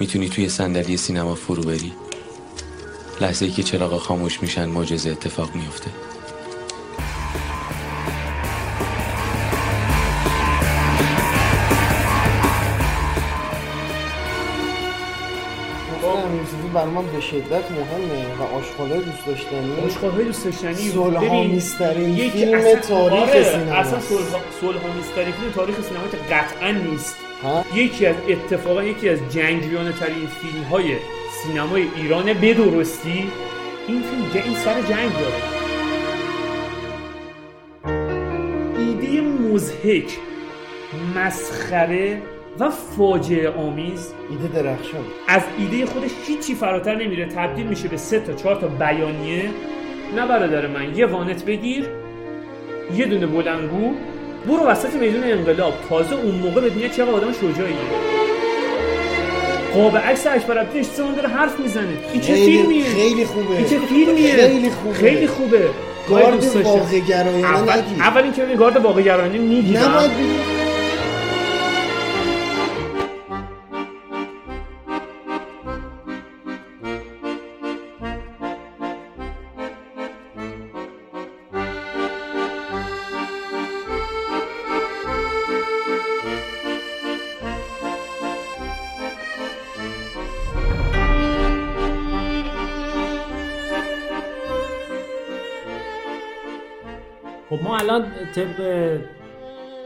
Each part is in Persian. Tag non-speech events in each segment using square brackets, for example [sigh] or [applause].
می‌تونی توی صندلی سینما فرو بری؟ لحظه ای که چراغا خاموش میشن معجزه اتفاق میفته برای من به شدت مهمه و آشغالای دوست داشتنی. آشغالای دوست داشتنی. سلحامیسترین فیلم تاریخ آره، سینما اصلا سلحامیسترین فیلم تاریخ سینما که قطعا نیست. ها؟ یکی از اتفاقا یکی از جنگیانه ترین فیلم های سینمای ایرانه به درستی این فیلم جه- این سر جنگ داره. ایده مزهک مسخره و فاجعه آمیز. ایده درخشان. از ایده خودش هیچی فراتر نمیره. تبدیل میشه به سه تا چهار تا بیانیه. نه برادر من یه وانت بگیر یه دونه بلنگو برو وسط میدون انقلاب تازه اون موقع به دنیا چقدر آدم شجاعیه قاب عکس اکبر عبدی داره حرف می‌زنه این چه فیلمیه خیلی خوبه. این چه فیلمیه خیلی خوبه. خیلی خوبه گارد. واقع گرایانه اول. اول اینکه ببین گارد واقع گرایانه می‌گیرم نباید الان طبق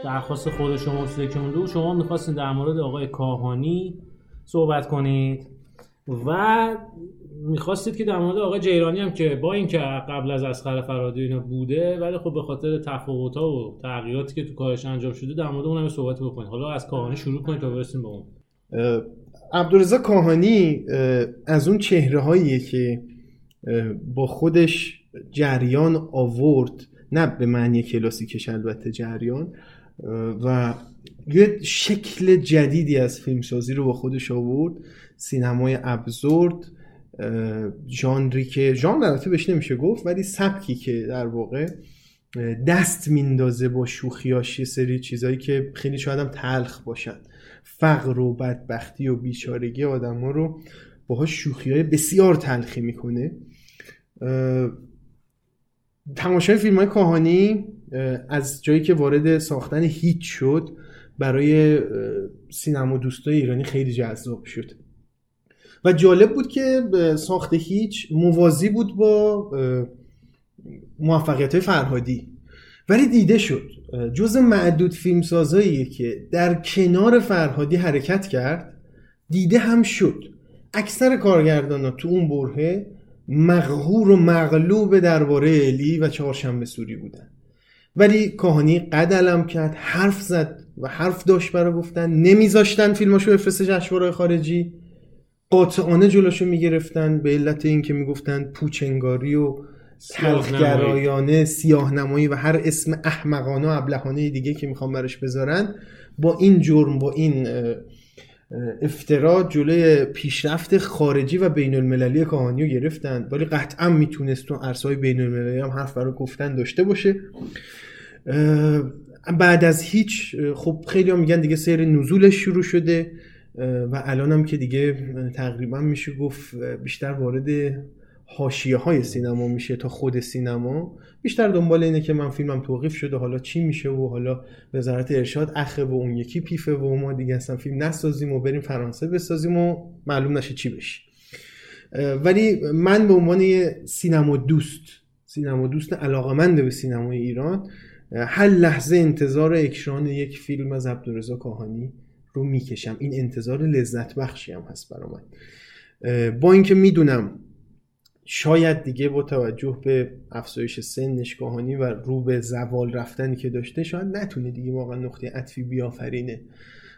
درخواست خود شما بود شما می‌خواستین در مورد آقای کاهانی صحبت کنید و می‌خواستید که در مورد آقای جیرانی هم که با اینکه قبل از اسخر فرهادی اینا بوده ولی خب به خاطر تفاوت‌ها و تغییراتی که تو کارش انجام شده در مورد اونم صحبت بکنید. حالا از کاهانی شروع کنید تا برسیم به اون. اه، عبدالرضا کاهانی اه، از اون چهره هاییه که با خودش جریان آورد نه به معنی کلاسیکش البته جریان و یه شکل جدیدی از فیلمسازی رو با خودش آورد. سینمای ابزورد ژانری که ژانر البته بهش نمیشه گفت ولی سبکی که در واقع دست میندازه با شوخیاش یه سری چیزایی که خیلی شاید هم تلخ باشن. فقر و بدبختی و بیچارگی آدم ها رو باهاش شوخی های بسیار تلخی می‌کنه. تماشای فیلم های کاهانی اه، از جایی که وارد ساختن هیچ شد برای سینما دوستای ایرانی خیلی جذاب شد. و جالب بود که ساخت هیچ موازی بود با موفقیت فرهادی. ولی دیده شد. جز معدود فیلمسازاییه که در کنار فرهادی حرکت کرد دیده هم شد. اکثر کارگردان تو اون برهه مغهور و مغلوب درباره الی و چهارشنبه سوری بودن. ولی کاهانی قد علم کرد حرف زد و حرف داشت برای گفتن. نمیذاشتن فیلماشو بفرسته جشنواره‌های خارجی. قاطعانه جلوشو می‌گرفتن به علت اینکه می‌گفتن پوچنگاری و تلخگرایانه سیاه نمایی و هر اسم احمقانه و ابلهانه دیگه که می‌خوان براش بذارن با این جرم با این افترا جلوی پیشرفت خارجی و بین المللی کاهانی رو گرفتن ولی قطعا می‌تونست تو عرصه‌های بین المللی هم حرف برای گفتن داشته باشه. بعد از هیچ خب خیلی هم میگن دیگه سیر نزولش شروع شده و الان هم که دیگه تقریبا میشه گفت بیشتر وارد حاشیه های سینما میشه تا خود سینما. بیشتر دنبال اینه که من فیلمم توقیف شده حالا چی میشه و حالا وزارت ارشاد اخه و اون یکی پیفه و ما دیگه اصلا فیلم نسازیم و بریم فرانسه بسازیم و معلوم نشه چی بشه. ولی من به عنوان سینما دوست سینما دوست علاقمند به سینمای ایران هر لحظه انتظار اکران یک فیلم از عبدالرضا کاهانی رو می‌کشم. این انتظار لذت بخشی هم هست برای من. با اینکه می‌دونم شاید دیگه با توجه به افزایش سنش کاهانی و رو به زوال رفتنی که داشته شاید نتونه دیگه واقعا نقطه عطفی بیافرینه.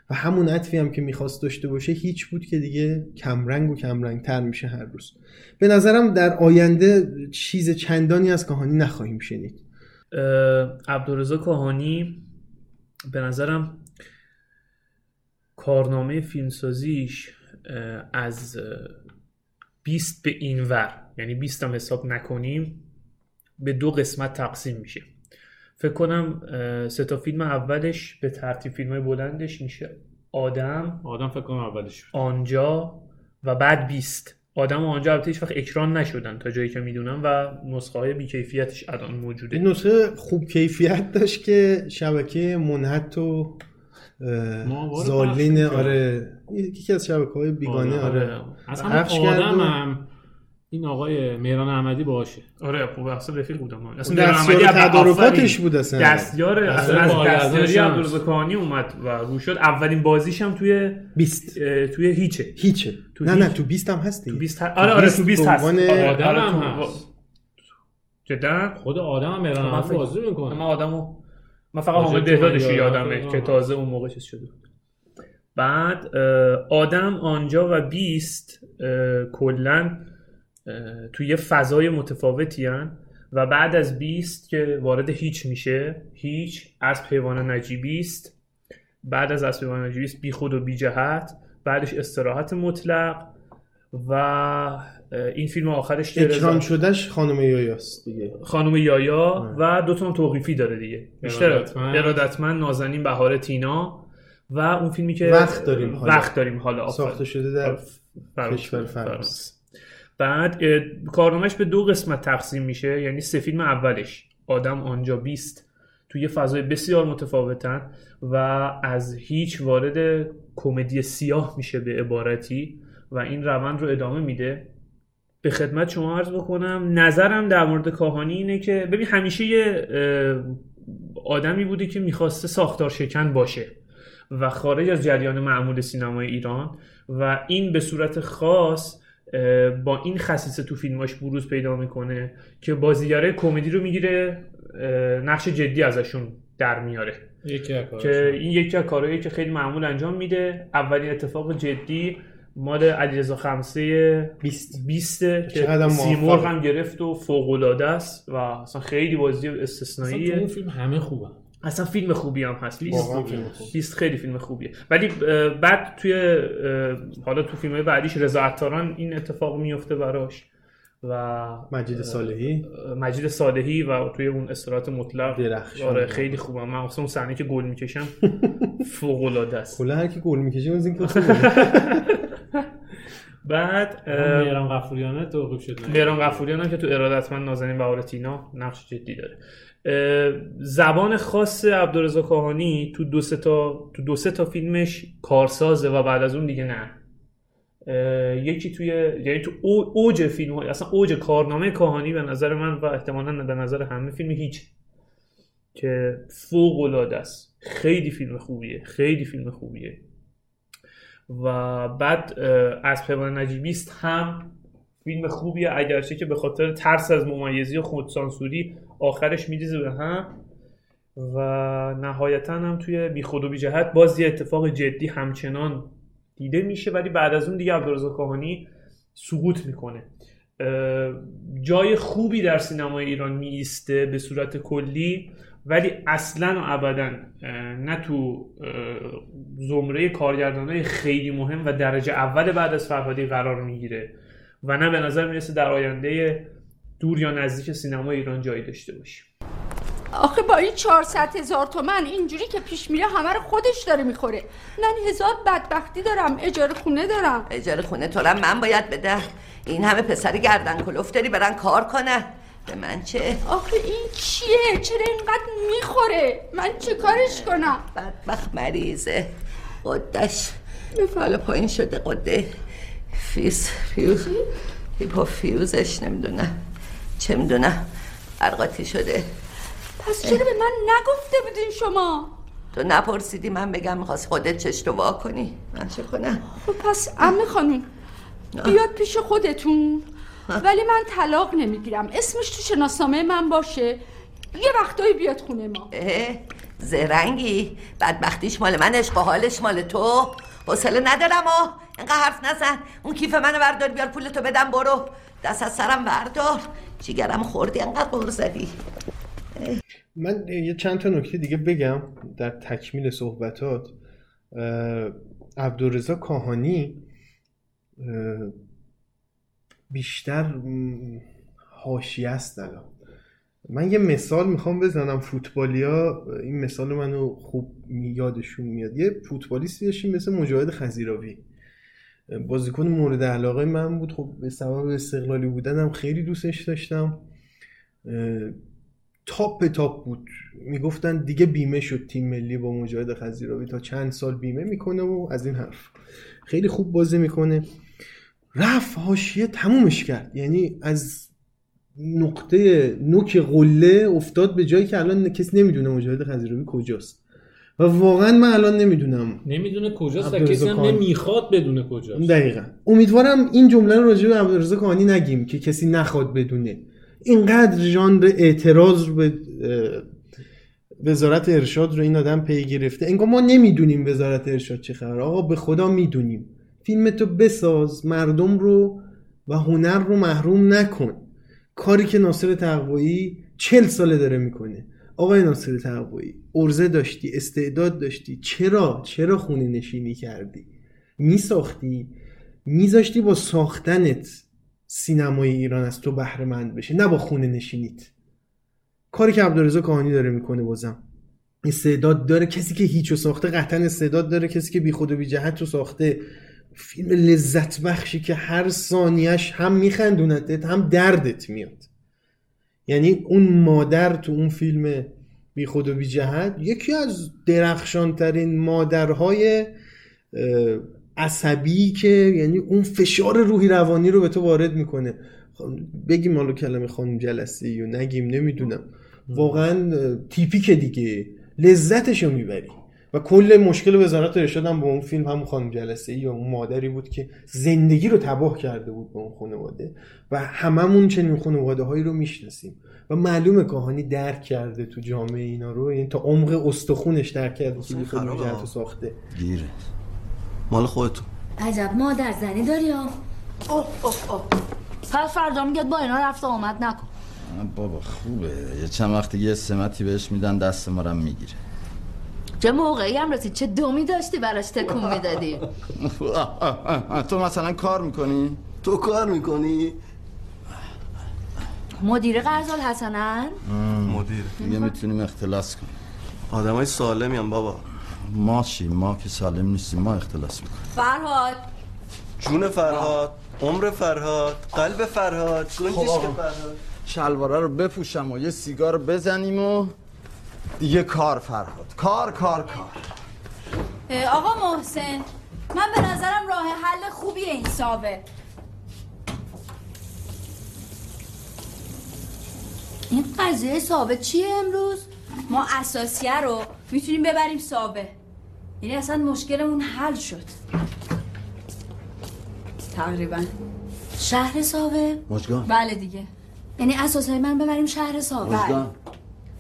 و همون عطفی هم که می‌خواست داشته باشه هیچ بود که دیگه کمرنگ و کمرنگ تر میشه هر روز. به نظرم در آینده چیز چندانی از کاهانی نخواهیم شنید. اه، عبدالرضا کاهانی به نظرم کارنامه فیلمسازیش از اه، 20 به این ور یعنی 20 هم حساب نکنیم به دو قسمت تقسیم میشه. فکر کنم سه تا فیلم اولش به ترتیب فیلم های بلندش میشه. آدم. آدم فکر کنم اولش بود. آنجا و بعد بیست. آدم و آنجا البته هیچ وقت اکران نشدن تا جایی که می‌دونم و نسخه های بیکیفیتش الان موجوده. این نسخه خوب کیفیت داشت که شبکه منحت و زالین آره یکی از شبکه های بیگانه آره. آره. اصلا و- آدم هم این آقای مهران احمدی باشه. آره خوب اصلا رفیق بودم. اصلا دستیار مهران احمدی تدارکاتش. بود اصلا. دستیار اصلا از دستیاری کاهانی اومد و رو شد. اولین بازیش هم توی بیست. اه، توی هیچه. هیچه. تو نه نه. تو بیست هم هست تو دیگه 20 ه- آره آره تو 20 به هست. عنوان آره، آدم آره، هم هست. جدا؟ خود آدم هم مهران من احمدی بازی می‌کنه. من آدمو من فقط بهدادش تو یادمه یادم. که تازه اون موقع چیز شده. بود بعد آدم آنجا و بیست کلا توی یه فضای متفاوتی هن و بعد از بیست که وارد هیچ میشه هیچ از حیوان نجیبی است بعد از اسب حیوان نجیبی است بی خود و بی جهت بعدش استراحت مطلق و این فیلم آخرش که اکران شدهش خانم یایاست دیگه خانم یایا و دو تا توقیفی داره دیگه بیشتر ارادتمند. نازنین بهار تینا و اون فیلمی که وقت داریم حالا. وقت داریم حالا. ساخته شده در. کشور فرانسه. بعد کارنامهش به دو قسمت تقسیم میشه یعنی سه فیلم اولش آدم آنجا بیست توی فضای بسیار متفاوتن و از هیچ وارد کمدی سیاه میشه به عبارتی و این روند رو ادامه میده. به خدمت شما عرض بکنم نظرم در مورد کاهانی اینه که ببین همیشه یه آدمی بوده که می‌خواسته ساختار شکن باشه و خارج از جریان معمول سینمای ایران و این به صورت خاص با این خصیصه تو فیلماش بروز پیدا می‌کنه که بازیگره کمدی رو می‌گیره نقش جدی ازشون در میاره یکی. که این یکی از کارهایی که خیلی معمول انجام میده اولین اتفاق جدی مال علیرضا خمسه 20 بیسته که چقدر سیمرغ. هم گرفت و فوق العاده است و اصلا خیلی بازی اصلا تو استثنائیه اون فیلم همه خوبه اصلا فیلم خوبی هم هست خوبی. بیست خیلی فیلم خوبیه ولی بعد توی حالا تو فیلم بعدیش رضا عطاران این اتفاق میفته براش و مجید صالحی مجید صالحی و توی اون استراحت مطلق درخشان. آره خیلی خوبه من اصلا اون صحنه که گل می‌کشم [laughs] فوق العاده است کلا هر کی گل می‌کشه از اینکه خوبه. [laughs] بعد اون مهران غفوریانه توقیف شد نه؟ مهران غفوریان هم که تو ارادتمند نازنین بهار تینا نقش جدی داره زبان خاص عبدالرضا کاهانی تو دو تا تو دو تا فیلمش کارسازه و بعد از اون دیگه نه. یکی توی یعنی تو او- اوج فیلم های اصلا اوج کارنامه کاهانی به نظر من و احتمالا به نظر همه فیلم هیچ. که فوق العاده است. خیلی فیلم خوبیه. خیلی فیلم خوبیه. و بعد از پیمان نجیبیست هم فیلم خوبیه. اگرچه که به خاطر ترس از ممیزی و خودسانسوری آخرش میریزه به هم. و نهایتا هم توی بی خود و بی جهت باز اتفاق جدی همچنان دیده میشه ولی بعد از اون دیگه عبدالرضا کاهانی سقوط می‌کنه. جای خوبی در سینمای ایران میایسته به صورت کلی ولی اصلا و ابدا نه تو زمره کارگردانای خیلی مهم و درجه اول بعد از فرهادی قرار می‌گیره. و نه به نظر می‌رسه در آینده دور یا نزدیک سینما ایران جایی داشته باشه. آخه با این 400 هزار تومن اینجوری که پیش میره همه رو خودش داره می‌خوره. من هزار بدبختی دارم اجاره خونه دارم. اجاره خونه تو من باید بده این همه پسر گردن کلوف داری برن کار کنن به من چه؟ آخه این چیه؟ چرا اینقدر می‌خوره؟ من چه کارش کنم؟ بدبخت مریضه. قدش. حالا پایین شده قده. فیز فیوز هیپوفیوزش نمی‌دونم. چه می‌دونم. برقاتی شده. پس چرا به من نگفته بودین شما؟ تو نپرسیدی من بگم می‌خواست خودت چش تو وا کنی. من چه کنم؟ خب پس امه خانوم بیاد پیش خودتون. ولی من طلاق نمی‌گیرم. اسمش تو شناسنامه من باشه. یه وقتایی بیاد خونه ما. اه زرنگی. بدبختیش مال من عشق و حالش مال تو. حوصله ندارم و اینقدر حرف نزن. اون کیف منو بردار بیار پولتو بدم برو. دست از سرم بردار. جیگرم خوردی انقدر قور زدی. من یه چند تا نکته دیگه بگم در تکمیل صحبتات. اه، عبدالرضا کاهانی اه، بیشتر م، حاشیه است الان. من یه مثال می‌خوام بزنم. فوتبالیا این مثال منو خوب یادشون میاد. یه فوتبالیستی داشتیم مثل مجاهد خزیراوی بازیکن مورد علاقه من بود. خب به سبب استقلالی بودنم خیلی دوستش داشتم. تاپ تاپ بود. می‌گفتن دیگه بیمه شد تیم ملی با مجاهد خزیراوی تا چند سال بیمه می‌کنه و از این حرف. خیلی خوب بازی می‌کنه. رفت حاشیه تمومش کرد. یعنی از نقطه نوک قله افتاد به جایی که الان کسی نمی‌دونه مجاهد خزیراوی کجاست. و واقعا من الان نمی‌دونم نمی‌دونه کجاست و کسی هم. نمی‌خواد بدونه کجاست. دقیقا. امیدوارم این جمله رو راجع به عبدالرزاق کاهانی نگیم که کسی نخواد بدونه. اینقدر ژانر اعتراض رو به وزارت ارشاد رو این آدم پی گرفته. انگار ما نمی‌دونیم وزارت ارشاد چه خبر آقا به خدا می‌دونیم. فیلمتو بساز مردم رو و هنر رو محروم نکن. کاری که ناصر تقوایی چل ساله داره می‌کنه. آقای ناصر تقوایی ارزه داشتی استعداد داشتی. چرا؟ چرا خونه نشینی کردی؟ میساختی؟ میذاشتی با ساختنت سینمای ایران از تو بهره مند بشه؟ نه با خونه نشینیت. کاری که عبدالرضا کاهانی داره می‌کنه بازم. استعداد داره. کسی که هیچو ساخته قطعا استعداد داره. کسی که بی خود و بی جهت رو ساخته. فیلم لذت بخشی که هر ثانیش هم میخندونتت هم دردت میاد. یعنی اون مادر تو اون فیلم بی خود و بی جهت یکی از درخشان ترین مادرهای عصبی که یعنی اون فشار روحی روانی رو به تو وارد می‌کنه. بگیم حالا کلمه خانم جلسه یا نگیم نمی‌دونم. واقعا تیپیک دیگه. لذتشو می‌بری. و کل مشکل وزارت ارشاد هم با اون فیلم همون خانم جلسه یا اون مادری بود که زندگی رو تباه کرده بود به اون خانواده و هممون چنین خانواده هایی رو می‌شناسیم و معلومه کاهانی درک کرده تو جامعه اینا رو یعنی تا عمق استخونش درک کرده که خود ساخته. گیره. مال خودتون عجب مادر زنی داری ها. اوه اوه اوه. پس فردا میگه با اینا رفت و آمد نکن. بابا خوبه. یه چند وقت یه سمتی بهش میدن دست ما هم می‌گیره. چه موقعی هم رسید. چه دومی داشتی براش تکون می‌دادی؟ [laughs] تو مثلا کار می‌کنی؟ تو کار می‌کنی؟ مدیر قرض حسنن؟ مدیر. دیگه می‌تونیم اختلاس کنیم. آدم های سالمی هم بابا. ما چی؟ ما که سالم نیستیم ما اختلاس می‌کنیم. فرهاد. جون فرهاد عمر فرهاد قلب فرهاد. گنجشک فرهاد؟ شلواره رو بپوشم و یه سیگار بزنیم و دیگه کار فرهاد. کار کار کار. آقا محسن من به نظرم راه حل خوبی این ساوه. این قضیه ثابت چیه امروز؟ ما اساسیه رو می‌تونیم ببریم ساوه. یعنی اصلا مشکلمون حل شد. تقریبا. شهر ساوه؟ مجگان بله دیگه. یعنی اساسای من ببریم شهر ساوه. مجگان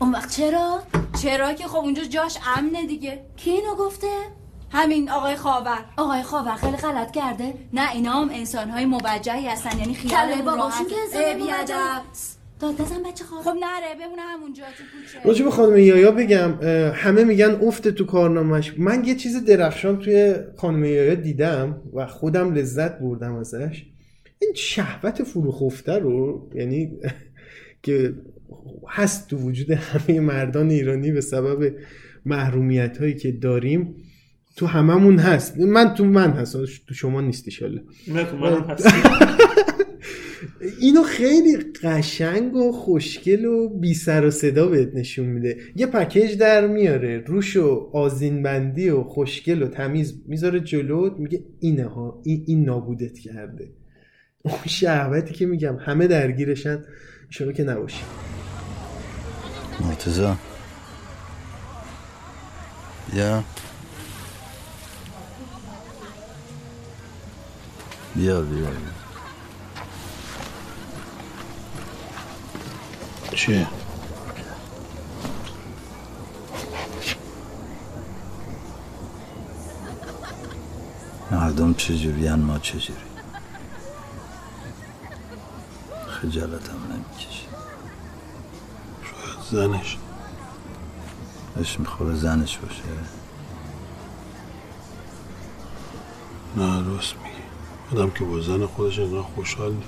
اون وقت چرا؟ چرا که خب اونجا جاش امنه دیگه. کی اینو گفته؟ همین آقای خاور. آقای خاور خیلی غلط کرده. نه اینا هم انسان های موجهی هستن یعنی خیال کله باباشون که انسان. داد نزن بچه خواهر خب نره بمونه همونجا تو کوچه. راجع به خانم یایا بگم همه میگن افت تو کارنامش من یه چیز درخشان توی خانم یایا دیدم و خودم لذت بردم ازش. این شهوت فروخفته رو یعنی [laughs] که هست تو وجود همه مردان ایرانی به سبب محرومیت هایی که داریم تو هممون هست. من تو من هست. تو شما نیستی شاله نه تو منم هستی [laughs] اینو خیلی قشنگ و خوشگل و بی سر و صدا بهت نشون میده. یه پکیج در میاره. روش و آزین بندی و خوشگل و تمیز. می‌ذاره جلوت میگه اینه ها این, این نابودت کرده. اون شهوتی که میگم همه درگیرشن. شما که نباشی مرتزا بیا بیا بیا. چیه؟ مردم چجوری؟ ما چجوری؟ خجالتم نمی‌کشه شاید زنش. بهش می‌خوره زنش باشه. نه درست میگی. آدم که با زن خودش انقدر خوشحال نیست.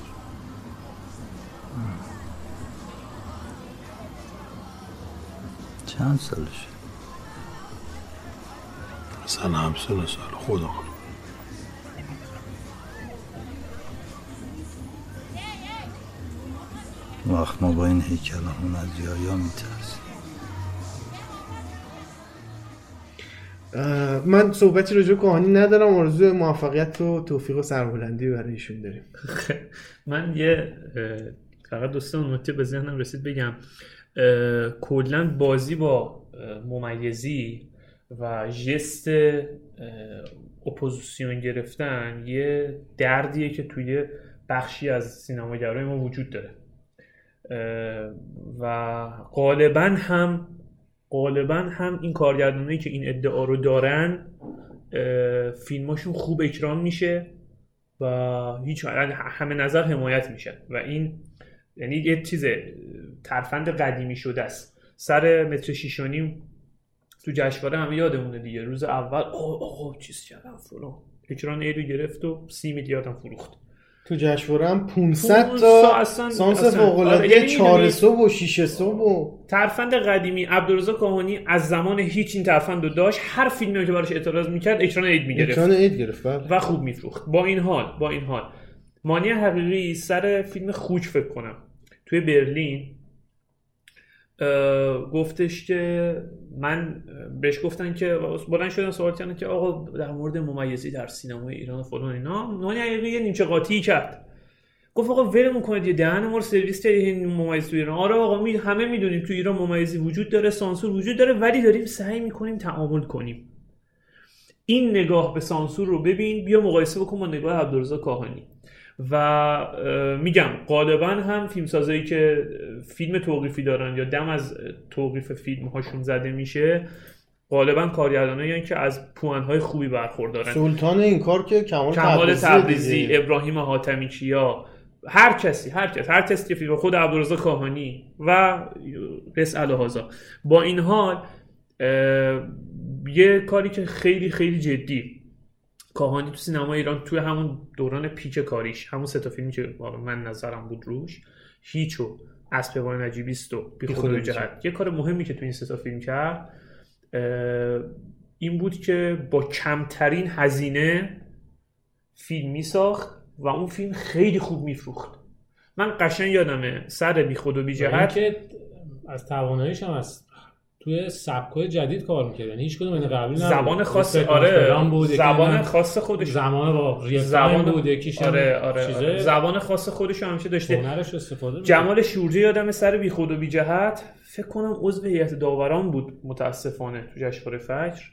چند سالشه؟ اصلا همسن سال خودمون. وقت ما با این هیکلمون از جایا میترسیم. من صحبتی راجع به کاهانی ندارم آرزو موفقیت و توفیق و سربلندی برای ایشون داریم. [laughs] من یه فقط دوستان نکته به ذهنم رسید بگم. کلا بازی با ممیزی و ژست اه، اپوزیسیون گرفتن یه دردیه که توی بخشی از سینماگرای ما وجود داره. و غالبا هم غالبا هم این کارگردانایی که این ادعا رو دارن فیلماشون خوب اکران میشه و از همه نظر حمایت میشن و این یعنی یه چیز ترفند قدیمی شده است. سر متر شیش و نیم تو جشنواره همه یادمونه دیگه. روز اول آقا آقا چیز کردم فلان. اکران ایدو گرفت و سی میلیاردم فروخت. تو جشنواره هم 500 500 تا اصلا- سانس. فوق العاده یعنی 4 می‌دونی- صبح و 6 صبح و ترفند قدیمی عبدالرضا کاهانی از زمان هیچ این ترفند رو داشت هر فیلمی که براش اعتراض می‌کرد اکران عید می‌گرفت اکران عید گرفت بله. و خوب میفروخت با این حال با این حال مانی حقیقی سر فیلم خوک فکر کنم توی برلین گفتش که من بهش گفتن که بلند شدن سوال کردن که آقا در مورد ممیزی در سینمای ایران و فلان اینا. مانی حقیقی یه نیمچه قاطی کرد. گفت آقا ولمون کنید یه دهن ما رو سرویس کردید این ممیز تو ایران. آره آقا می همه می‌دونیم تو ایران ممیزی وجود داره سانسور وجود داره ولی داریم سعی می‌کنیم تعامل کنیم. این نگاه به سانسور رو ببین بیا مقایسه بکن با نگاه عبدالرضا کاهانی. و میگم غالبا هم فیلمسازایی که فیلم توقیفی دارن یا دم از توقیف فیلم هاشون زده میشه غالبا کارگردانایی که از پوانهای خوبی برخوردارن سلطان این کار که کمال, کمال تبریزی. ابراهیم حاتمی کیا هر کسی هر کس هر کسی که فیلم خود عبدالرضا کاهانی و قس الهازا با این حال یه کاری که خیلی خیلی جدی کاهانی تو سینما ایران توی همون دوران پیک کاریش همون سه تا فیلمی که واقعا من نظرم بود روش هیچو اسپوان نجیبیست و بی خود جهت. یه کار مهمی که تو این سه تا فیلم کرد این بود که با کمترین هزینه فیلمی ساخت و اون فیلم خیلی خوب میفروخت. من قشنگ یادمه سر بی خود و بی جهت که از تواناییش هم از توی سبکای جدید کار می‌کرد. یعنی هیچ کدوم این قبلی نبود. زبان خاص آره بود زبان خاص خودش. زمان با زبان بود یکیش هم آره آره, آره. زبان خاص خودش رو همیشه داشته؟ هنرش استفاده. جمال شورجی یادم سر بی خود و بی جهت. فکر کنم عضو هیئت داوران بود متاسفانه تو جشنواره فجر.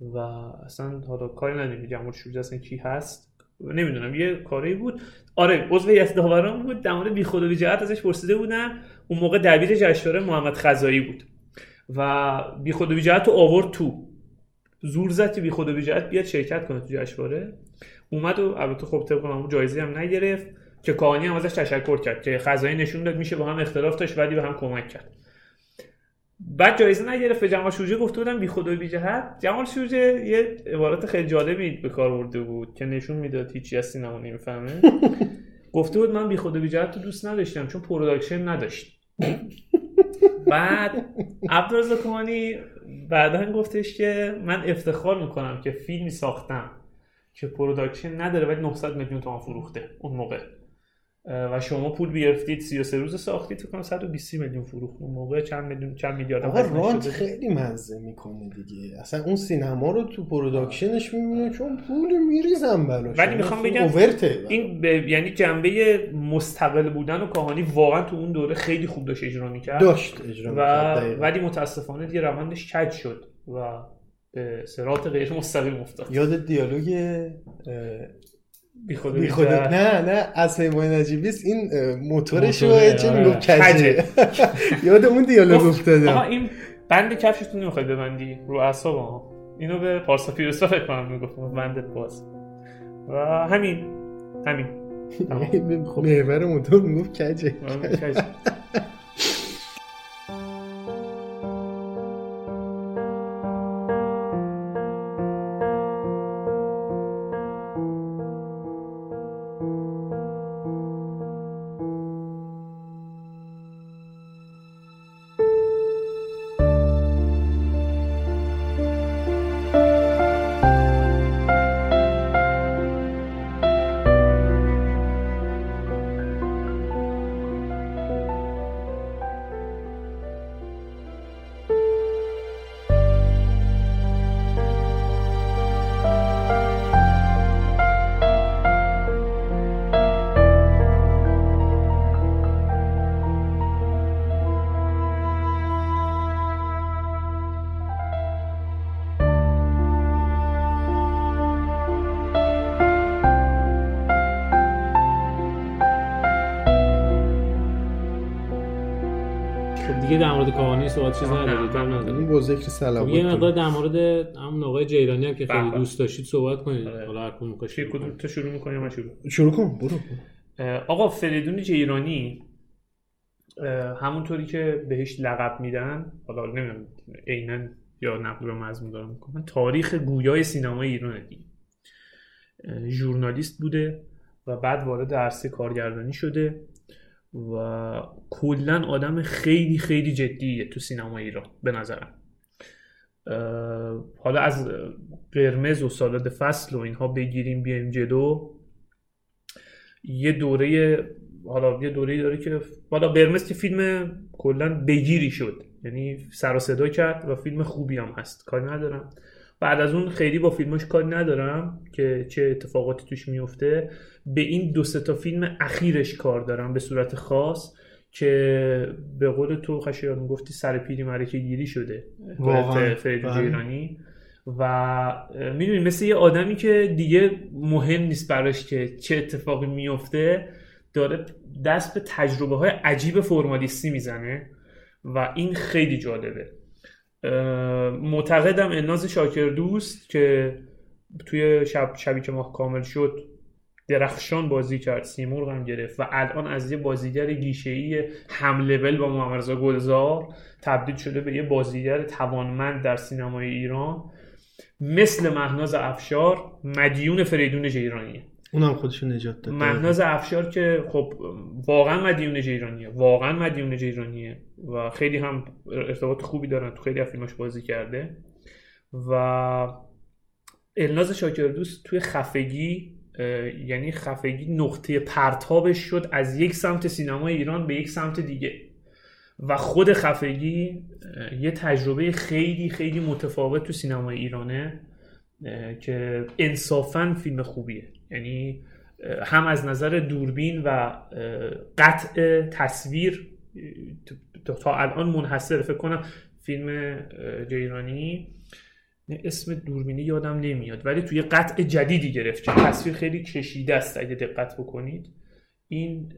و اصلا حالا کاری نداریم جمال شورجی اصلا کی هست. نمی‌دونم یه کاری بود. آره عضو هیئت داوران بود در مورد بی خود و بی جهت ازش پرسیده بودن. اون موقع دبیر جشنواره محمد خزایی بود. و بی خود و بی جهت رو آورد تو. زور زد که بی خود و بی جهت بیاد شرکت کنه تو جشنواره. اومد و البته خب طبق معمول جایزه هم نگرفت که کاهانی هم ازش تشکر کرد که خزایی نشون داد میشه با هم اختلاف داشت ولی به هم کمک کرد. بعد جایزه نگرفت. به جمال شورجه گفته بودن بی خود و بی جهت. جمال شورجه یه عبارت خیلی جالبی به کار برده بود که نشون می‌داد هیچی از سینما نمی‌فهمه. [laughs] گفته بود من بی خود و بی جهت رو دوست نداشتم چون production نداشت. [laughs] بعد عبدالرزا کمانی بعدا گفتش که من افتخار می‌کنم که فیلمی ساختم که پروداکشن نداره ولی 900 میلیون تومان فروخته اون موقع. و شما پول بیافتید 33 روز ساختید فکر کنم 120 میلیون فروخت اون موقع چند میلیون چند میلیارد آقا رانت. خیلی مزه می‌کنه دیگه. اصلا اون سینما رو تو پروداکشنش می‌بینه چون پول میریزن براش. ولی می‌خوام بگم اوورته این به- یعنی جنبه مستقل بودن و کاهانی واقعا تو اون دوره خیلی خوب داشت اجرا می‌کرد. داشت اجرا و. ولی متاسفانه دیگه روندش کج شد و به سرات غیر مستقیم افتاد. یاد دیالوگ بی خود بی خود. نه. نه از پیمان نجیبیست این اه، موتورش رو چه آره. می‌گفت؟ کجه؟ [laughs] یاد اون دیالوگ افتادم آقا این بند کفشتون نمی‌خواد ببندی؟ رو اعصاب اینو به پارسا پیروسا فکر کنم می‌گفت بندت باز. و همین. همین. [laughs] محور موتور می‌گفت کجه. [laughs] دیگه در مورد کاهانی صحبت چیز ندارید این با ذکر خب صلوات یه مقدار در مورد همون آقای جیرانی هم که خیلی بله. دوست داشتید صحبت کنید. آره. حالا هر کدوم کدوم. تو شروع می‌کنی من شروع؟ شروع کن برو. آقا فریدون جیرانی همونطوری که بهش لقب میدن حالا نمی‌دونم عینا یا نقل و مضمون دارم می‌کنن تاریخ گویای سینمای ایران دیگه. ژورنالیست بوده و بعد وارد عرصه کارگردانی شده. و کلا آدم خیلی خیلی جدیه تو سینما ایران به نظرم. حالا از قرمز و سالاد فصل و اینها بگیریم بیایم جلو. یه دوره حالا یه دوره داره که حالا قرمز که فیلم کلا بگیری شد. یعنی سر و صدا کرد و فیلم خوبی هم هست. کاری ندارم. بعد از اون خیلی با فیلماش کاری ندارم که چه اتفاقاتی توش میفته به این دو تا فیلم اخیرش کار دارم به صورت خاص که به قول تو خشایار گفتی سر پیری مرکه گیری شده. فریدون بله. جیرانی و می‌دونی مثل یه آدمی که دیگه مهم نیست براش که چه اتفاقی میفته داره دست به تجربه های عجیب فرمالیستی می‌زنه و این خیلی جالبه معتقدم الناز شاکر دوست که توی شب شبی که ماه کامل شد درخشان بازی کرد سیمرغ هم گرفت و الان از یه بازیگر گیشه‌ای هم لول با محمد رضا گلزار تبدیل شده به یه بازیگر توانمند در سینمای ایران مثل مهناز افشار مدیون فریدون جیرانیه. اونم خودشو نجات داد. مهناز افشار که خب واقعا مدیون جیرانیه. واقعا مدیون جیرانیه و خیلی هم ارتباط خوبی دارن تو خیلی از فیلماش بازی کرده. و الناز شاکردوست توی خفگی یعنی خفگی نقطه پرتابش شد از یک سمت سینمای ایران به یک سمت دیگه. و خود خفگی یه تجربه خیلی خیلی متفاوت تو سینمای ایرانه که انصافا فیلم خوبیه. یعنی هم از نظر دوربین و قطع تصویر تا- الان منحصر فکر کنم فیلم جیرانی اسم دوربینی یادم نمیاد ولی توی قطع جدیدی گرفت. که تصویر خیلی کشیده است اگه دقت بکنید. این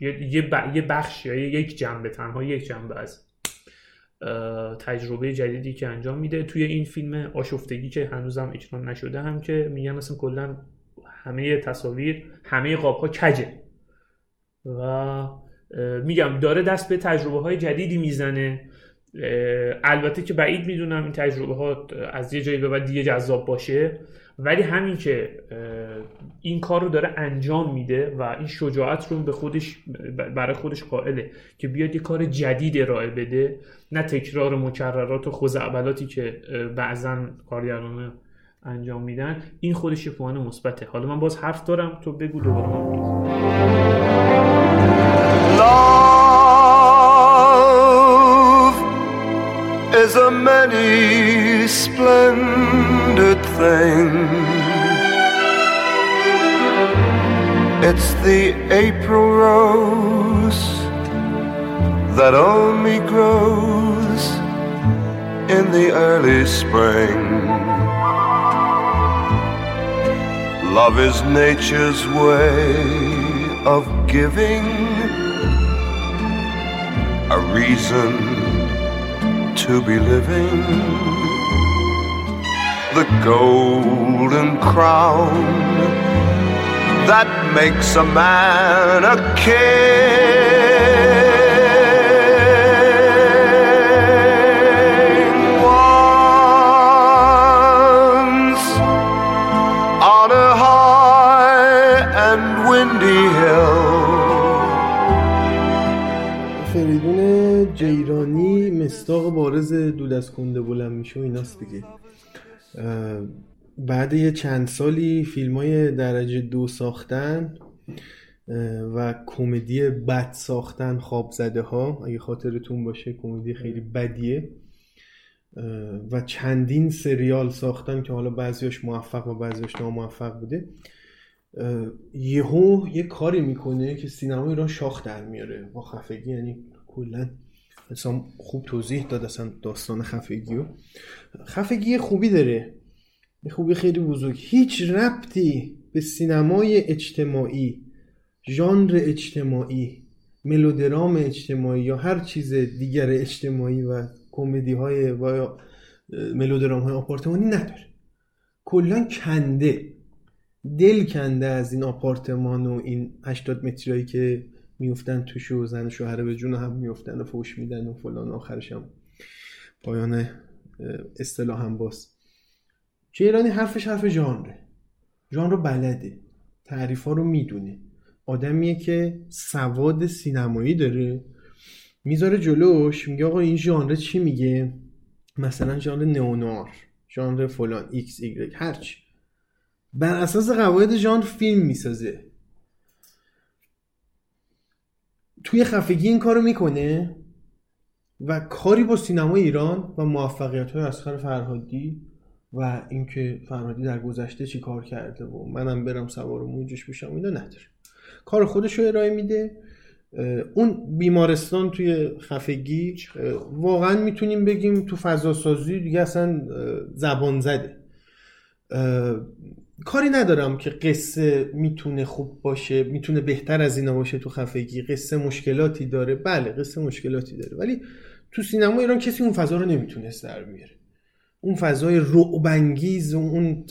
یه- بخش یا یک جنبه تنها یک جنبه از تجربه جدیدی که انجام میده. توی این فیلم آشفتگی که هنوزم اکران نشده هم که میگن اصلا کلا همه تصاویر همه قاب ها کجه. و میگم داره دست به تجربه های جدیدی می‌زنه. البته که بعید می‌دونم این تجربه ها از یه جایی به بعد دیگه جذاب باشه ولی همین که این کار رو داره انجام میده و این شجاعت رو به خودش برای خودش قائله که بیاد یه کار جدید ارائه بده نه تکرار مکررات و خزعبلاتی که بعضا کارگران انجام میدن. این خودش یه پوان مثبته. حالا من باز حرف دارم تو بگو دوباره. من is a many splendid thing. It's the April rose that only grows in the early spring. Love is nature's way of giving a reason to be living. The golden crown that makes a man a king. مستاق بارز دود از کنده بلند میشه و ایناست دیگه. بعد یه چند سالی فیلم های درجه دو ساختن و کمدی بد ساختن خواب زده ها اگه خاطرتون باشه کمدی خیلی بدیه. و چندین سریال ساختن که حالا بعضیاش موفق و بعضیاش ناموفق بوده. یهو یه کاری می‌کنه که سینما ایران شاخ در میاره. با خفگی یعنی کلا اصلا خوب توضیح داد اصلا داستان خفگی رو خفگی خوبی داره. یه خوبی خیلی بزرگ. هیچ ربطی به سینمای اجتماعی ژانر اجتماعی ملودرام اجتماعی یا هر چیز دیگر اجتماعی و کمدی های و ملودرام های آپارتمانی نداره. کلا کنده. دل کنده از این آپارتمان و این 80 متری که میفتن توش و زن و شوهر به جون هم میفتن و فوش میدن و فلان آخرش هم پایان اصطلاح هم باز. ایرانی حرفش حرف ژانره. ژانر رو بلده. تعریف ها رو می‌دونه. آدمیه که سواد سینمایی داره. می‌ذاره جلوش. میگه آقا این ژانر چی میگه؟ مثلا ژانر نئونوار ژانر فلان ایکس ایگرگ هرچی بر اساس قواعد ژانر فیلم می‌سازه. توی خفگی این کارو می‌کنه و کاری با سینما ایران و موفقیت های اسخر فرهادی و اینکه فرهادی در گذشته چی کار کرده و منم برم سوار موجش بشم اینا نداره. کار خودش رو ارائه میده. اون بیمارستان توی خفگی واقعا می‌تونیم بگیم تو فضا سازی دیگه اصلا زبان زده. کاری ندارم که قصه می‌تونه خوب باشه می‌تونه بهتر از اینا باشه تو خفگی. قصه مشکلاتی داره. بله قصه مشکلاتی داره. ولی تو سینما ایران کسی اون فضا رو نمی‌تونست در بیاره. اون فضای رعبانگیز اون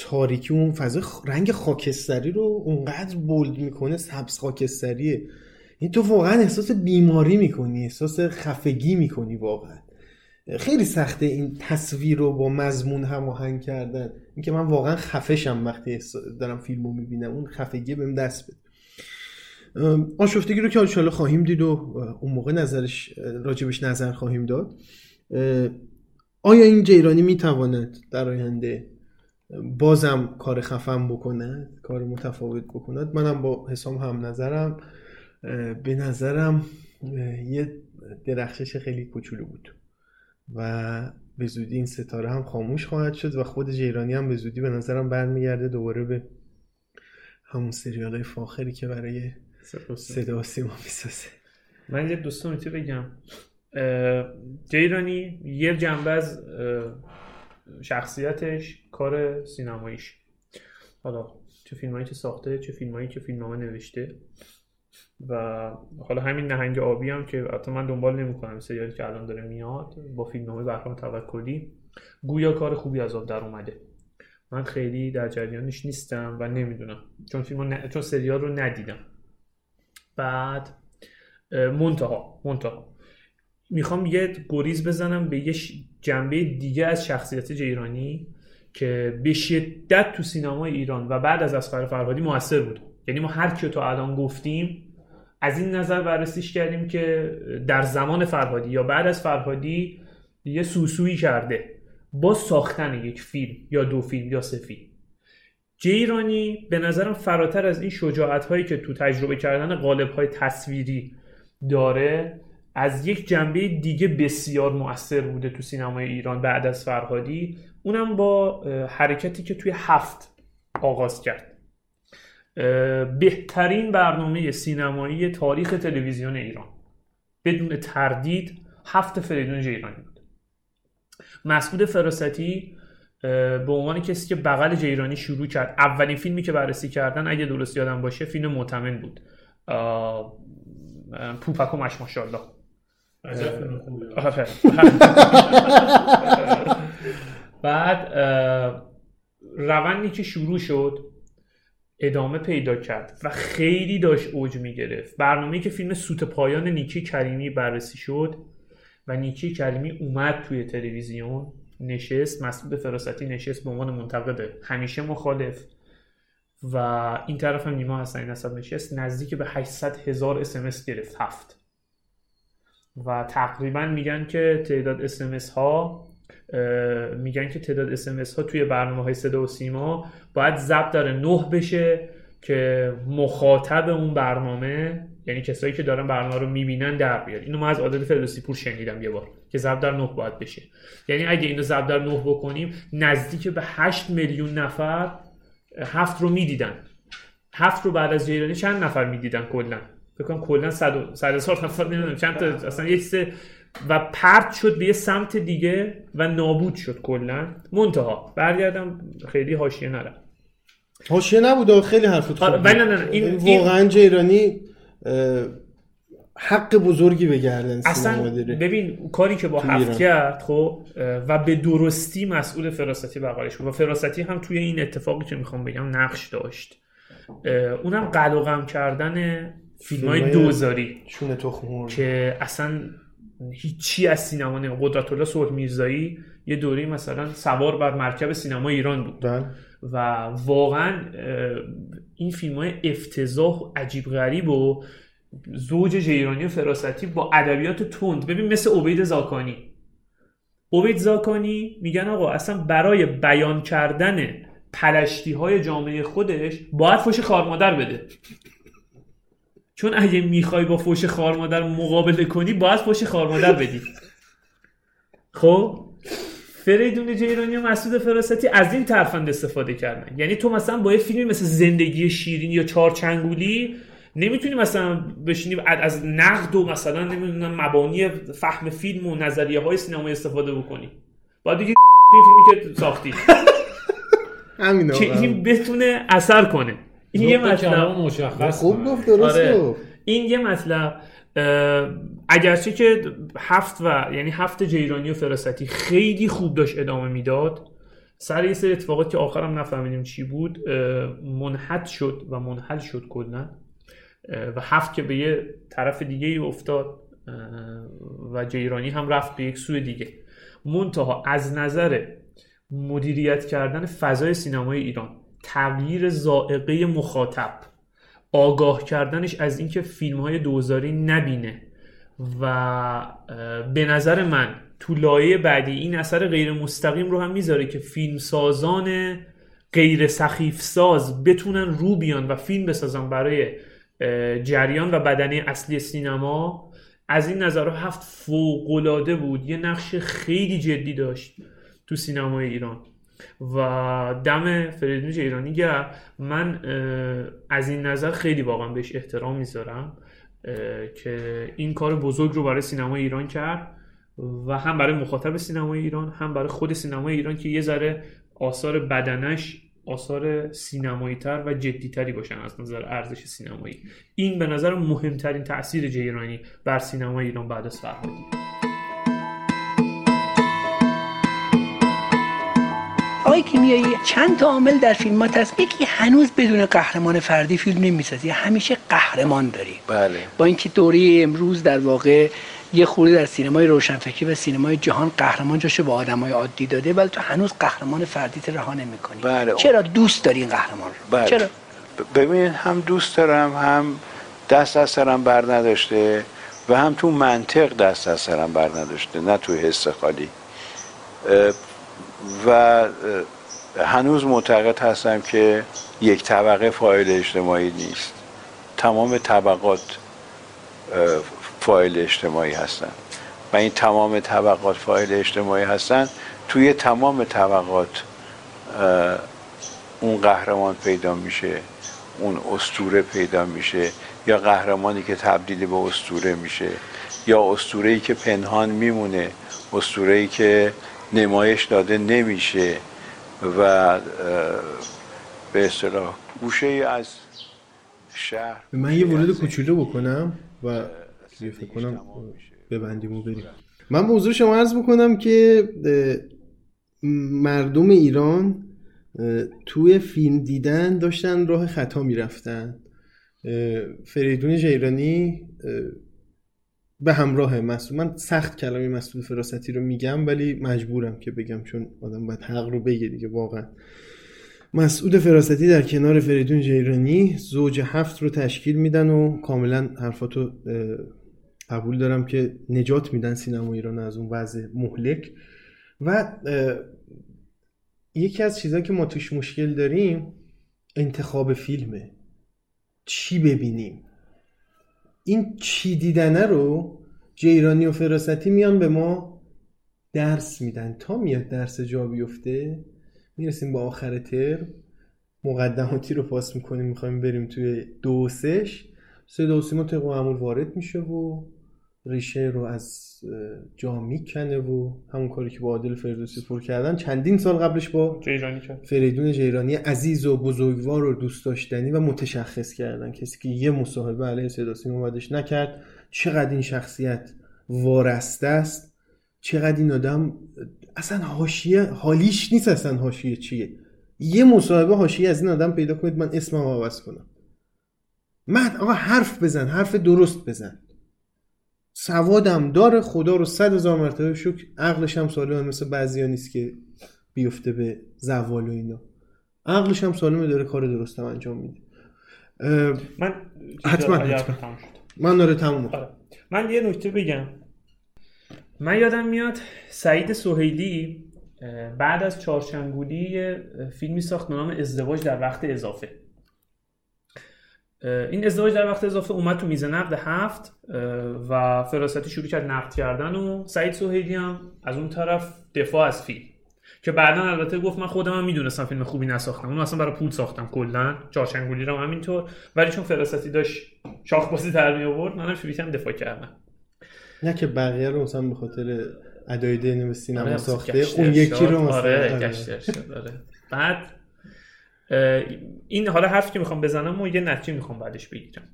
تاریکی اون فضای رنگ خاکستری رو اونقدر بولد می‌کنه سبز خاکستریه. این تو واقعا احساس بیماری می‌کنی احساس خفگی می‌کنی واقعا. خیلی سخته این تصویر رو با مضمون هماهنگ کردن. اینکه من واقعا خفشم وقتی دارم فیلم رو می‌بینم. اون خفگی بهم دست بده. آشفتگی رو که انشالله خواهیم دید و اون موقع نظرش راجبش نظر خواهیم داد. آیا این جیرانی می‌تواند در آینده بازم کار خفم بکند کار متفاوت بکند؟ منم با حسام هم نظرم. به نظرم یه درخشش خیلی کوچولو بود. و به زودی این ستاره هم خاموش خواهد شد و خود جیرانی هم به زودی به نظرم برمیگرده دوباره به همون سریال های فاخری که برای صدا سیما می‌سازه. من یه دوستان بگم. جیرانی یه جنبه از شخصیتش کار سینماییش. حالا چه فیلمایی که ساخته چه فیلمایی که فیلمنامه نوشته. و حالا همین نهنگ آبی هم که حتی من دنبال نمی‌کنم سریالی که الان داره میاد با فیلمنامه بهرام توکلی گویا کار خوبی از آب در اومده. من خیلی در جریانش نیستم و نمی‌دونم. چون فیلم ن... چون سریال رو ندیدم. بعد منتها منتها. می‌خوام یه گریز بزنم به یه جنبه دیگه از شخصیت جیرانی که به شدت تو سینما ایران و بعد از اسقر فرهادی موثر بود یعنی ما هر کی تو الان گفتیم از این نظر بررسیش کردیم که در زمان فرهادی یا بعد از فرهادی یه سوسویی کرده با ساختن یک فیلم یا دو فیلم یا سه فیلم. جیرانی به نظرم فراتر از این شجاعت هایی که تو تجربه کردن قالب های تصویری داره از یک جنبه دیگه بسیار مؤثر بوده تو سینمای ایران بعد از فرهادی. اونم با حرکتی که توی هفت آغاز کرد. بهترین برنامه سینمایی تاریخ تلویزیون ایران. بدون تردید هفت فریدون جیرانی بود. مسعود فراستی به عنوان کسی که بغل جیرانی شروع کرد اولین فیلمی که بررسی کردن اگه درست یادم باشه فیلم معتمن بود. پوپک و مش ماشاءالله. [laughs] بعد روندی که شروع شد ادامه پیدا کرد و خیلی داشت اوج می‌گرفت. برنامه که فیلم سوت پایان نیکی کریمی بررسی شد و نیکی کریمی اومد توی تلویزیون نشست مسعود فراستی نشست به عنوان منتقد همیشه مخالف و این طرف هم نیما حسنی نصب نشست نزدیک به 800 هزار اسمس گرفت هفت. و تقریبا میگن که تعداد اسمس ها میگن که تعداد اسمس ها توی برنامه های صدا و سیما باید ضبط داره نه بشه که مخاطب اون برنامه یعنی کسایی که دارن برنامه رو می‌بینن در بیاد. اینو ما از عادت فردوسی پور شنیدم یه بار که ضبط در نه باید بشه. یعنی اگه اینو ضبط در نه بکنیم نزدیک به 8 میلیون نفر هفت رو می‌دیدن. هفت رو بعد از جیرانی چند نفر می‌دیدن کلا؟ فکر کنم کلا 100 100 هزار نفر نمی‌دونم چند تا اصلا یک سه و پرت شد به یه سمت دیگه و نابود شد کلا. منتها برگردم خیلی حاشیه نرم. حاشیه نبود خیلی حرفت خوب نه نه نه این واقعا جیرانی حق بزرگی به گردن اصلا ببین کاری که با هفت. کرد خب و به درستی مسئول فراستی بقالش بود. و فراستی هم توی این اتفاقی که می‌خوام بگم نقش داشت. اونم و غم کردن فیلم های دوزاری چون تخم مرغ. که اصلا هیچی از سینما نه قدرت الله صلح میرزایی یه دوره مثلا سوار بر مرکب سینما ایران بود. بله. و واقعا این فیلم های افتضاح و عجیب غریب و زوج جیرانی و فراستی با ادبیات تند. ببین مثل عبید زاکانی. عبید زاکانی میگن آقا اصلا برای بیان کردن پلشتی های جامعه خودش باید فوش خارمادر بده. چون اگه می‌خوای با فوش خارمادر مقابله کنی باید فوش خارمادر بدی. خب؟ فریدون جیرانی و مسعود فراستی از این ترفند استفاده کردن. یعنی تو مثلا با یه فیلمی مثل زندگی شیرین یا چارچنگولی نمی‌تونی مثلا بشینی از نقد و مثلا نمی‌دونم مبانی فهم فیلم و نظریه های سینمایی استفاده بکنی. باید دیگه این فیلمی که ساختی. [laughs] همین که این بتونه اثر کنه. این یه مطلب مشخص خوب. گفت درست آره. گفت این یه مطلب اگرچه که هفت و یعنی هفت جیرانی و فراستی خیلی خوب داشت ادامه می‌داد سر یه سری اتفاقات که آخرم نفهمیدیم چی بود اه، منحد شد و منحل شد کلا و هفت که به یه طرف دیگه ای افتاد و جیرانی هم رفت به یک سوی دیگه منتها از نظر مدیریت کردن فضای سینمای ایران تغییر زائقه مخاطب. آگاه کردنش از اینکه فیلم های دوزاری نبینه. و به نظر من تو لایه بعدی این اثر غیر مستقیم رو هم می‌ذاره که فیلم سازان غیر سخیف ساز بتونن رو بیان و فیلم بسازن برای جریان و بدنه اصلی سینما. از این نظر هفت فوقلاده بود. یه نقش خیلی جدی داشت تو سینمای ایران. و دم فریدون ایرانی گرم. من از این نظر خیلی واقعا بهش احترام می‌ذارم که این کار بزرگ رو برای سینمای ایران کرد و هم برای مخاطب سینمای ایران هم برای خود سینمای ایران که یه ذره آثار بدنش آثار سینمایی تر و جدی تری باشن از نظر ارزش سینمایی. این به نظر مهمترین تاثیر جیرانی بر سینمای ایران بعد از فرهادی آقای کیمیایی چند تا عامل در فیلمات هست. یکی هنوز بدون قهرمان فردی فیلم نمی‌سازی همیشه قهرمان داری بله. با اینکه دوره امروز در واقع یه خورده در سینمای روشنفکری و سینمای جهان قهرمان جاشو به آدمای عادی داده ولی تو هنوز قهرمان فردیت رها نمی‌کنی. بله. چرا دوست داری این قهرمان رو؟ بله. چرا؟ ببین هم دوست دارم هم دست از سرم بر نداشته و هم تو منطق دست از سرم بر نداشته نه تو حس خالی. و هنوز معتقد هستم که یک طبقه فاعل اجتماعی نیست. تمام طبقات اه، فاعل اجتماعی هستن. و این تمام طبقات فاعل اجتماعی هستن. توی تمام طبقات اون قهرمان پیدا میشه اون استوره پیدا میشه یا قهرمانی که تبدیل به استوره میشه یا استوره‌ای که پنهان میمونه استوره‌ای که نمایش داده نمیشه و به اصطلاح گوشه از شهر من یه ورود کوچولو بکنم و فکر کنم ببندیم و بریم. من به حضور شما عرض بکنم که مردم ایران توی فیلم دیدن داشتن راه خطا می‌رفتن. فریدون جیرانی به همراه مسئول من سخت کلمه مسئول فراستی رو میگم ولی مجبورم که بگم چون آدم باید حق رو بگه دیگه واقعا. مسعود فراستی در کنار فریدون جیرانی زوج هفت رو تشکیل میدن و کاملا حرفاتو قبول دارم که نجات میدن سینما ایران از اون وضع مهلک. و یکی از چیزهایی که ما توش مشکل داریم انتخاب فیلمه. چی ببینیم؟ این چی دیدنه رو جیرانی و فراستی میان به ما درس میدن. تا میاد درس جا بیفته می‌رسیم به آخر ترم. مقدماتی رو پاس می‌کنیم می‌خوایم بریم توی دو و سش صدا و سیما معمول وارد میشه و ریشه رو از جا می‌کنه و همون کاری که با عادل فردوسی پر کردن چندین سال قبلش با جیرانی کرد. فریدون جیرانی عزیز و بزرگوار و دوست داشتنی و متشخص کردن. کسی که یه مصاحبه علیه صدا سیما بعدش نکرد. چقدر این شخصیت وارسته است. چقدر این آدم اصلا حاشیه حالیش نیست اصلا حاشیه چیه. یه مصاحبه حاشیه از این آدم پیدا کنید من اسمم عوض کنم. من آقا حرف بزن حرف درست بزن. سوادم داره خدا رو صد هزار مرتبه شکر. عقلش هم سالمه مثل بعضی نیست که بیفته به زوال و اینا. عقلش هم سالمه داره کار درستم انجام میده. من حتما حتما. شد. من داره تموم آره. من یه نکته بگم. من یادم میاد سعید سهیلی اه، بعد از چارچنگولی فیلمی ساخت به نام ازدواج در وقت اضافه. این ازدواج در وقت اضافه اومد تو میز نقد هفت و فراستی شروع کرد نقد کردن و سعید سهیلی هم از اون طرف دفاع از فیلم که بعدا البته گفت من خودم هم می‌دونستم فیلم خوبی نساختم اون اصلا برای پول ساختم کلا چارچنگولی رو هم همینطور ولی چون فراستی داشت شاخ بازی در می آورد منم کردم دفاع کردم نه که بقیه رو مثلا به خاطر ادای دین سینما آره، ساخته اون یکی. رو مثلا آره آره. آره. بعد این حالا حرفی که می‌خوام بزنم و یه نتیجه می‌خوام بعدش بگیرم.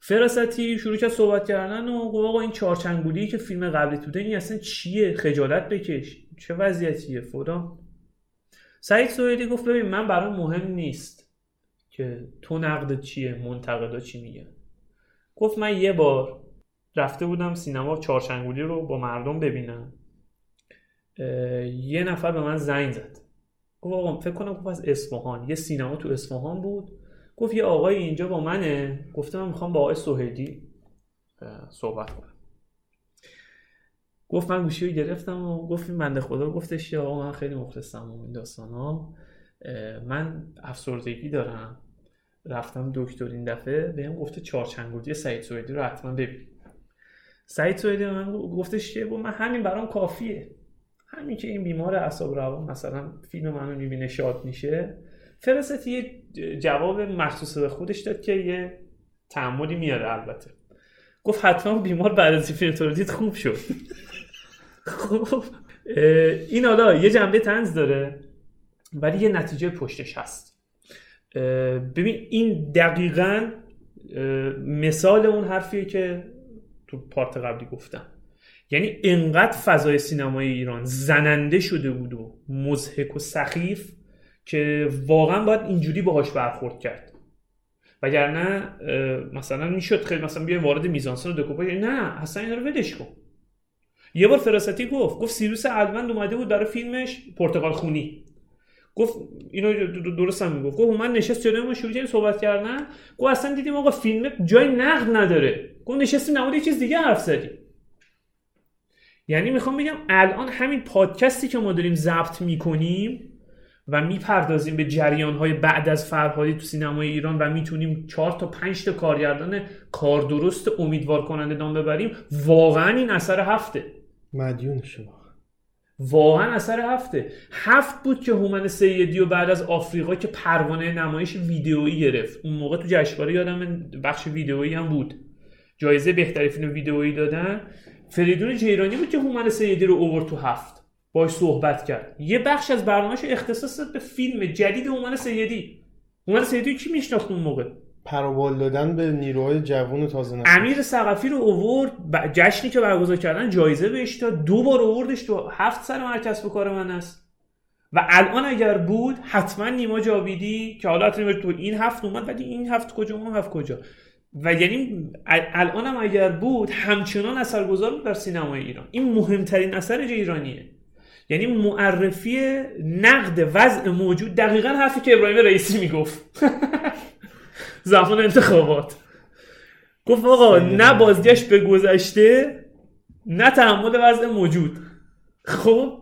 فراستی شروع کرد صحبت کردن و آقا این چارچنگولی که فیلم قبلی تو این اصلا چیه؟ خجالت بکش. چه وضعیتیه فلان. سعید سویدی گفت ببین من برام مهم نیست که تو نقد چیه منتقدا چی میگن گفت من یه بار رفته بودم سینما چارچنگولی رو با مردم ببینم. یه نفر به من زنگ زد. گفت آقا فکر کنم گفت از اصفهان. یه سینما تو اصفهان بود. گفت یه آقای اینجا با منه. گفته من می‌خوام با آقای سهیدی اه، صحبت کنم. گفت من گوشی رو گرفتم و گفت این بنده خدا گفتش که آقا من خیلی مخلصم و این داستان ها من افسردگی دارم. رفتم دکتر این دفعه. بهم گفته چارچنگولی سعید سویدی رو حتما ببین. سعید سویدی من گفتش که من همین برام کافیه. همین که این بیمار اعصاب روان مثلا فیلم منو می‌بینه شاد میشه فراستی یه جواب مخصوص به خودش داد که یه تعملی میاره البته. گفت حتما بیمار بعد از فیلم دید خوب شد. اه، این حالا یه جنبه تنز داره ولی یه نتیجه پشتش هست. ببین این دقیقا مثال اون حرفیه که تو پارت قبلی گفتم. یعنی انقدر فضای سینمای ایران زننده شده بود و مزهک و سخیف که واقعا باید اینجوری باهاش برخورد کرد. وگرنه مثلا می‌شد خیلی مثلا بیا وارد میزانسن و دکوپاژ نه اصلا اینا رو ولش کن. یه بار فراستی گفت گفت سیروس الوند اومده بود برای فیلمش پرتغال خونی. گفت اینو درست هم می‌گفت. گفت من نشست جلوی ما شروع کردیم صحبت کردن. گفت اصلا دیدیم آقا فیلم جای نقد نداره. گفت نشستیم نماد چیز دیگه حرف زدیم. یعنی می‌خوام بگم الان همین پادکستی که ما داریم ضبط می‌کنیم و می‌پردازیم به جریان های بعد از فرهادی تو سینمای ایران و می‌تونیم چهار تا پنج تا کارگردان کار درست امیدوار کننده نام ببریم واقعا این اثر هفته. مدیون شما واقعا اثر هفته. هفت بود که هومن سیدی و بعد از آفریقا که پروانه نمایش ویدئویی گرفت. اون موقع تو جشنواره یادم بخش ویدئویی هم بود. جایزه بهترین فیلم ویدئویی دادن. فریدون جیرانی بود که هومن سیدی رو اوورد تو هفت. باش صحبت کرد. یه بخش از برنامهش اختصاص داد به فیلم جدید هومن سیدی. هومن سیدی کی میشناخت اون موقع؟ پروبال دادن به نیروهای جوان و تازه نشده. امیر ثقفی رو اوورد جشنی که برگزار کردن جایزه بهش داد. دو بار اووردش تو هفت سر مرکز به کار من است. و الان اگر بود حتما نیما جاویدی که حالا تو این هفت اومد ولی این هفت کجا اون هفت کجا؟ و یعنی ال- الان هم اگر بود همچنان اثرگذار بود در سینمای ایران. این مهمترین اثر ایرانیه. یعنی معرفی نقد وضع موجود. دقیقا حرفی که ابراهیم رئیسی می‌گفت. [laughs] زمان انتخابات. گفت آقا نه بازگشت به گذشته نه تحمل وضع موجود. خب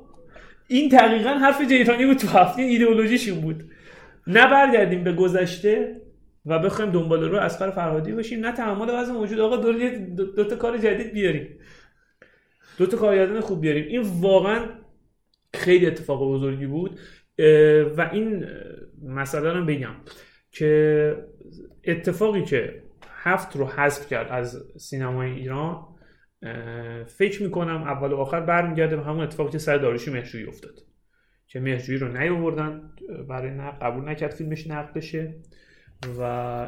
این دقیقا حرف جیرانی بود تو هفته. ایدئولوژیشون بود. نه برگردیم به گذشته. و بخوایم دنبال رو اسقر فرهادی باشیم. نه تحمل وضع موجود. آقا دو, دو, دو تا کار جدید بیاریم. دو تا کارگردان خوب بیاریم. این واقعا خیلی اتفاق بزرگی بود. و این مسئله رو بگم که اتفاقی که هفت رو حذف کرد از سینمای ایران فکر می‌کنم اول و آخر برمیگرده به همون اتفاقی که سر داروشی مهرجویی افتاد. که مهرجویی رو نیاوردن برای نقد قبول نکرد فیلمش نقد بشه. و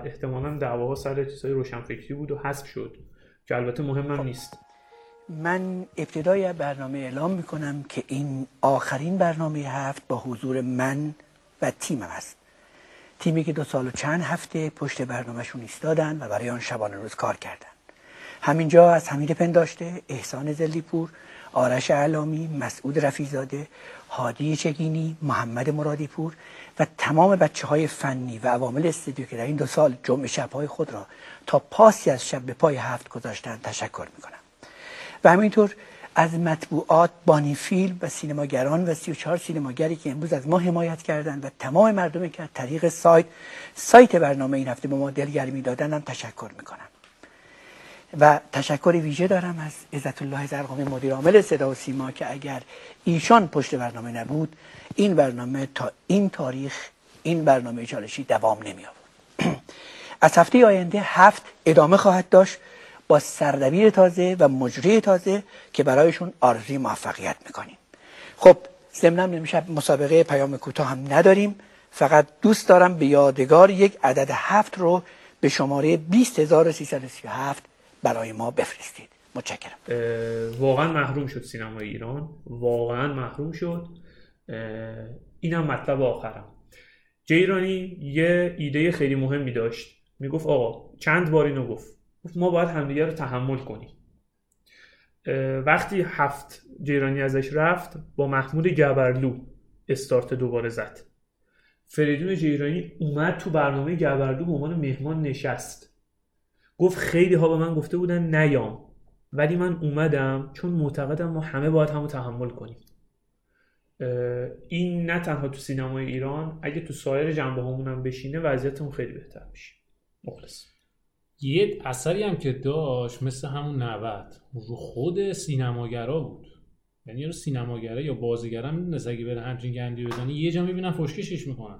احتمالا دعواها سر چیزهای روشنفکری بود و حذف شد که البته مهمم نیست. من ابتدای برنامه اعلام می‌کنم که این آخرین برنامه هفت با حضور من و تیمم است تیمی که دو سال و چند هفته پشت برنامهشون ایستادن و برای آن شبانه روز کار کردن. همینجا از حمید پنداشته احسان زلیپور آرش علامی مسعود رفیزاده هادی چگینی محمد مرادیپور و تمام بچه های فنی و عوامل استودیو که در این دو سال جمع شبهای خود را تا پاسی از شب به پای هفت گذاشتن تشکر می‌کنم. و همینطور از مطبوعات بانی فیلم و سینماگران و 34 سینماگری که امروز از ما حمایت کردند و تمام مردمی که از طریق سایت سایت برنامه این هفته به ما دلگرمی دادن هم تشکر می‌کنم. و تشکر ویژه دارم از عزت الله زرقامی مدیر عامل صدا و سیما که اگر ایشان پشت برنامه نبود این برنامه تا این تاریخ این برنامه چالشی دوام نمی آورد. [clears throat] از هفته آینده هفت ادامه خواهد داشت با سردبیر تازه و مجری تازه که برایشون آرزوی موفقیت می‌کنیم. خب ضمنا امشب مسابقه پیام کوتاه هم نداریم. فقط دوست دارم به یادگار یک عدد هفت رو به شماره 20337 برای ما بفرستید. متشکرم. واقعا محروم شد سینمای ایران. واقعا محروم شد. اینم مطلب آخرم. جیرانی یه ایده خیلی مهمی داشت. می‌گفت آقا چند بار اینو گفت. گفت ما باید همدیگه رو تحمل کنیم. وقتی هفت جیرانی ازش رفت با محمود گبرلو استارت دوباره زد. فریدون جیرانی اومد تو برنامه گبرلو به عنوان مهمان نشست. گفت خیلی ها به من گفته بودن نیام. ولی من اومدم چون معتقدم ما همه باید همو تحمل کنیم. این نه تنها تو سینمای ایران اگه تو سایر جنبه همونم بشینه وضعیتمون خیلی بهتر میشه. مخلص. یه اثری هم که داشت مثل همون 90 رو خود سینماگرا بود. یعنی رو سینماگرا یا بازیگرا هم می‌دونست اگه بره همچین گندی بزنی یه جا می‌بینن فشکشش می‌کنن.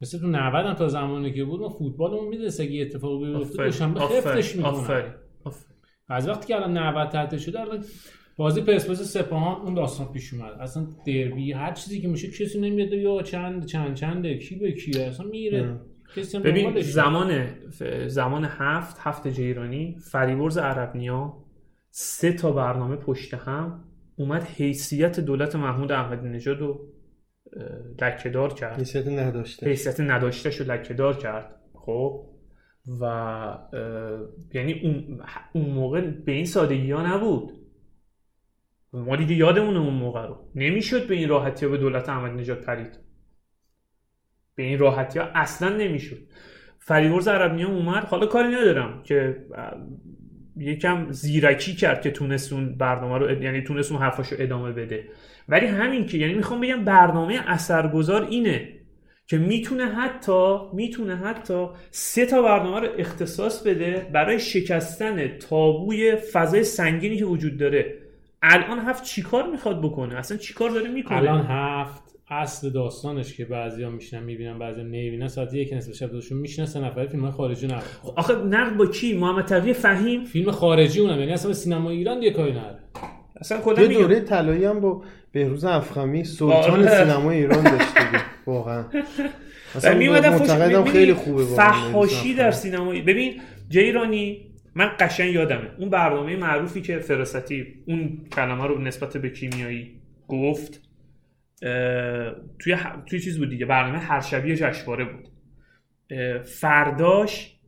مثل تو 90 هم تا زمانی که بود ما فوتبالمون می‌دونست اگه اتفاقی بیفته دوشنبه خفتش می‌کنن. از وقتی که الان 90 تعطیل شده الان بازی پرسپولیس سپاهان اون داستان پیش اومد. اصلا دربی هر چیزی که میشه کسی نمیاد یا چند چند چند کی به کی اصلا میره. ببین زمان زمان هفت هفت جیرانی فریورز عربنیا سه تا برنامه پشت هم اومد حیثیت دولت محمود احمدی نژاد رو لکهدار کرد. حیثیت نداشته. حیثیت نداشته شو لکهدار کرد. خب؟ و یعنی اون, اون موقع به این سادگی ها نبود. ما دیگه یادمونه اون موقع رو. نمی‌شد به این راحتی ها به دولت احمدی نژاد پرید. به این راحتی ها اصلا نمی‌شد. فریورز عربنی اومد. حالا کاری ندارم که یکم زیرکی کرد که تونست اون برنامه رو یعنی تونست اون حرفاشو ادامه بده. ولی همین که یعنی می‌خوام بگم برنامه اثرگذار اینه که می‌تونه حتی می‌تونه حتی سه تا برنامه رو اختصاص بده برای شکستن تابوی فضای سنگینی که وجود داره. الان هفت چیکار می‌خواد بکنه؟ اصلا چیکار داره می‌کنه؟ الان هفت اصل داستانش که بعضیا میشنن می‌بینن بعضی نمی‌بینن. ساعت یک نصف شب دوشون میشنن سه نفره فیلم خارجی نقد آخه نقد با کی؟ محمد تقی فهیم؟ فیلم خارجی اونم یعنی اصلا سینما ایران دیگه کاری نداره. اصلا کلا یه دوره طلایی هم با بهروز افخمی سلطان سینما ایران داشت واقعا. اصلا معتقدم خیلی خوبه فحاشی در سینما ببین جیرانی من قشنگ یادمه. اون برنامه معروفی که فراستی اون کلمه رو نسبت به کیمیایی گفت توی توی چیز بود دیگه برنامه هر شبیه جشنواره بود. فرداش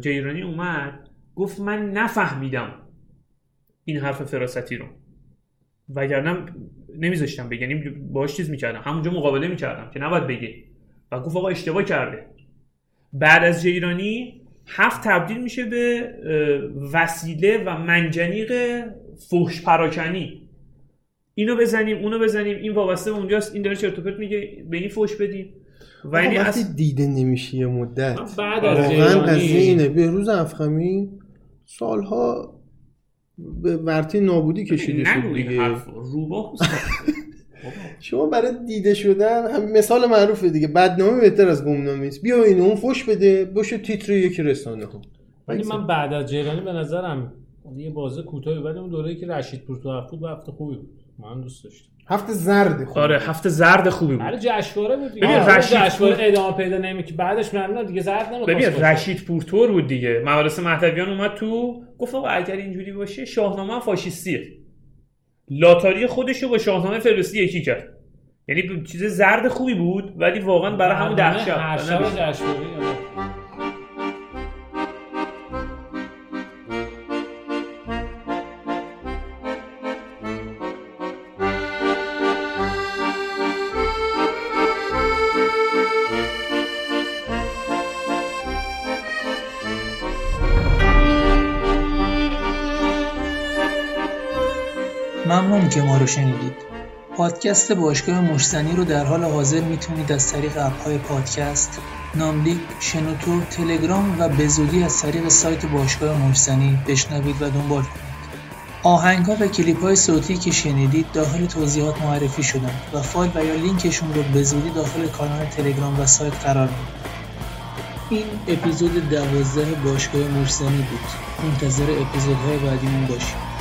جیرانی اومد گفت من نفهمیدم این حرف فراستی رو. وگرنه نمیذاشتم بگه یعنی باش چیز می‌کردم. همونجا مقابله می‌کردم که نباید بگه. و گفت آقا اشتباه کرده. بعد از جیرانی هفت تبدیل میشه به وسیله و منجنیق فحش پراکنی اینو بزنیم اونو بزنیم این وابسته به اونجاست. این داره چرت و پرت میگه به این فوش بدیم و یعنی وقتی. دیده نمیشه یه مدت. بعد از از اینه بهروز افخمی سالها به ورطه نابودی کشیده شد دیگه. روباه [laughs] شما برای دیده شدن هم مثال معروفه دیگه. بدنامه بهتر از گمنامه است. بیا اینو اون فوش بده باشه تیتر یکی رسانه ها ولی من بعد از جیرانی به نظرم یه بازه کوتاهی ولی اون دوره‌ای که رشید پور تو بود وقت خوبی بود. من دوست داشتم. هفت زرد خوب آره هفته زرد خوبی بود. برای جشنواره بود دیگه. ببین آره، رشید جشنواره پور- ادامه پیدا نمی‌کنه بعدش من دیگه زرد نمی‌خواست ببین. رشید پورتور بود دیگه. مدارس مهدویان اومد تو گفت آقا اگر اینجوری باشه شاهنامه فاشیستیه. لاتاری خودش رو با شاهنامه فردوسی یکی کرد. یعنی چیز زرد خوبی بود ولی واقعا برای همون ده که ما رو شنیدید. پادکست باشگاه مشتنی رو در حال حاضر می‌تونید از طریق اپهای پادکست ناملیک، شنوتو، تلگرام و به زودی از طریق سایت باشگاه مشتنی بشنوید و دنبال کنید. آهنگ ها و کلیپ های صوتی که شنیدید داخل توضیحات معرفی شدن و فایل و یا لینکشون رو به زودی داخل کانال تلگرام و سایت قرار می‌دید. این اپیزود دوازده باشگاه مرسنی بود. منتظر اپیزودهای بعدیمون باشید.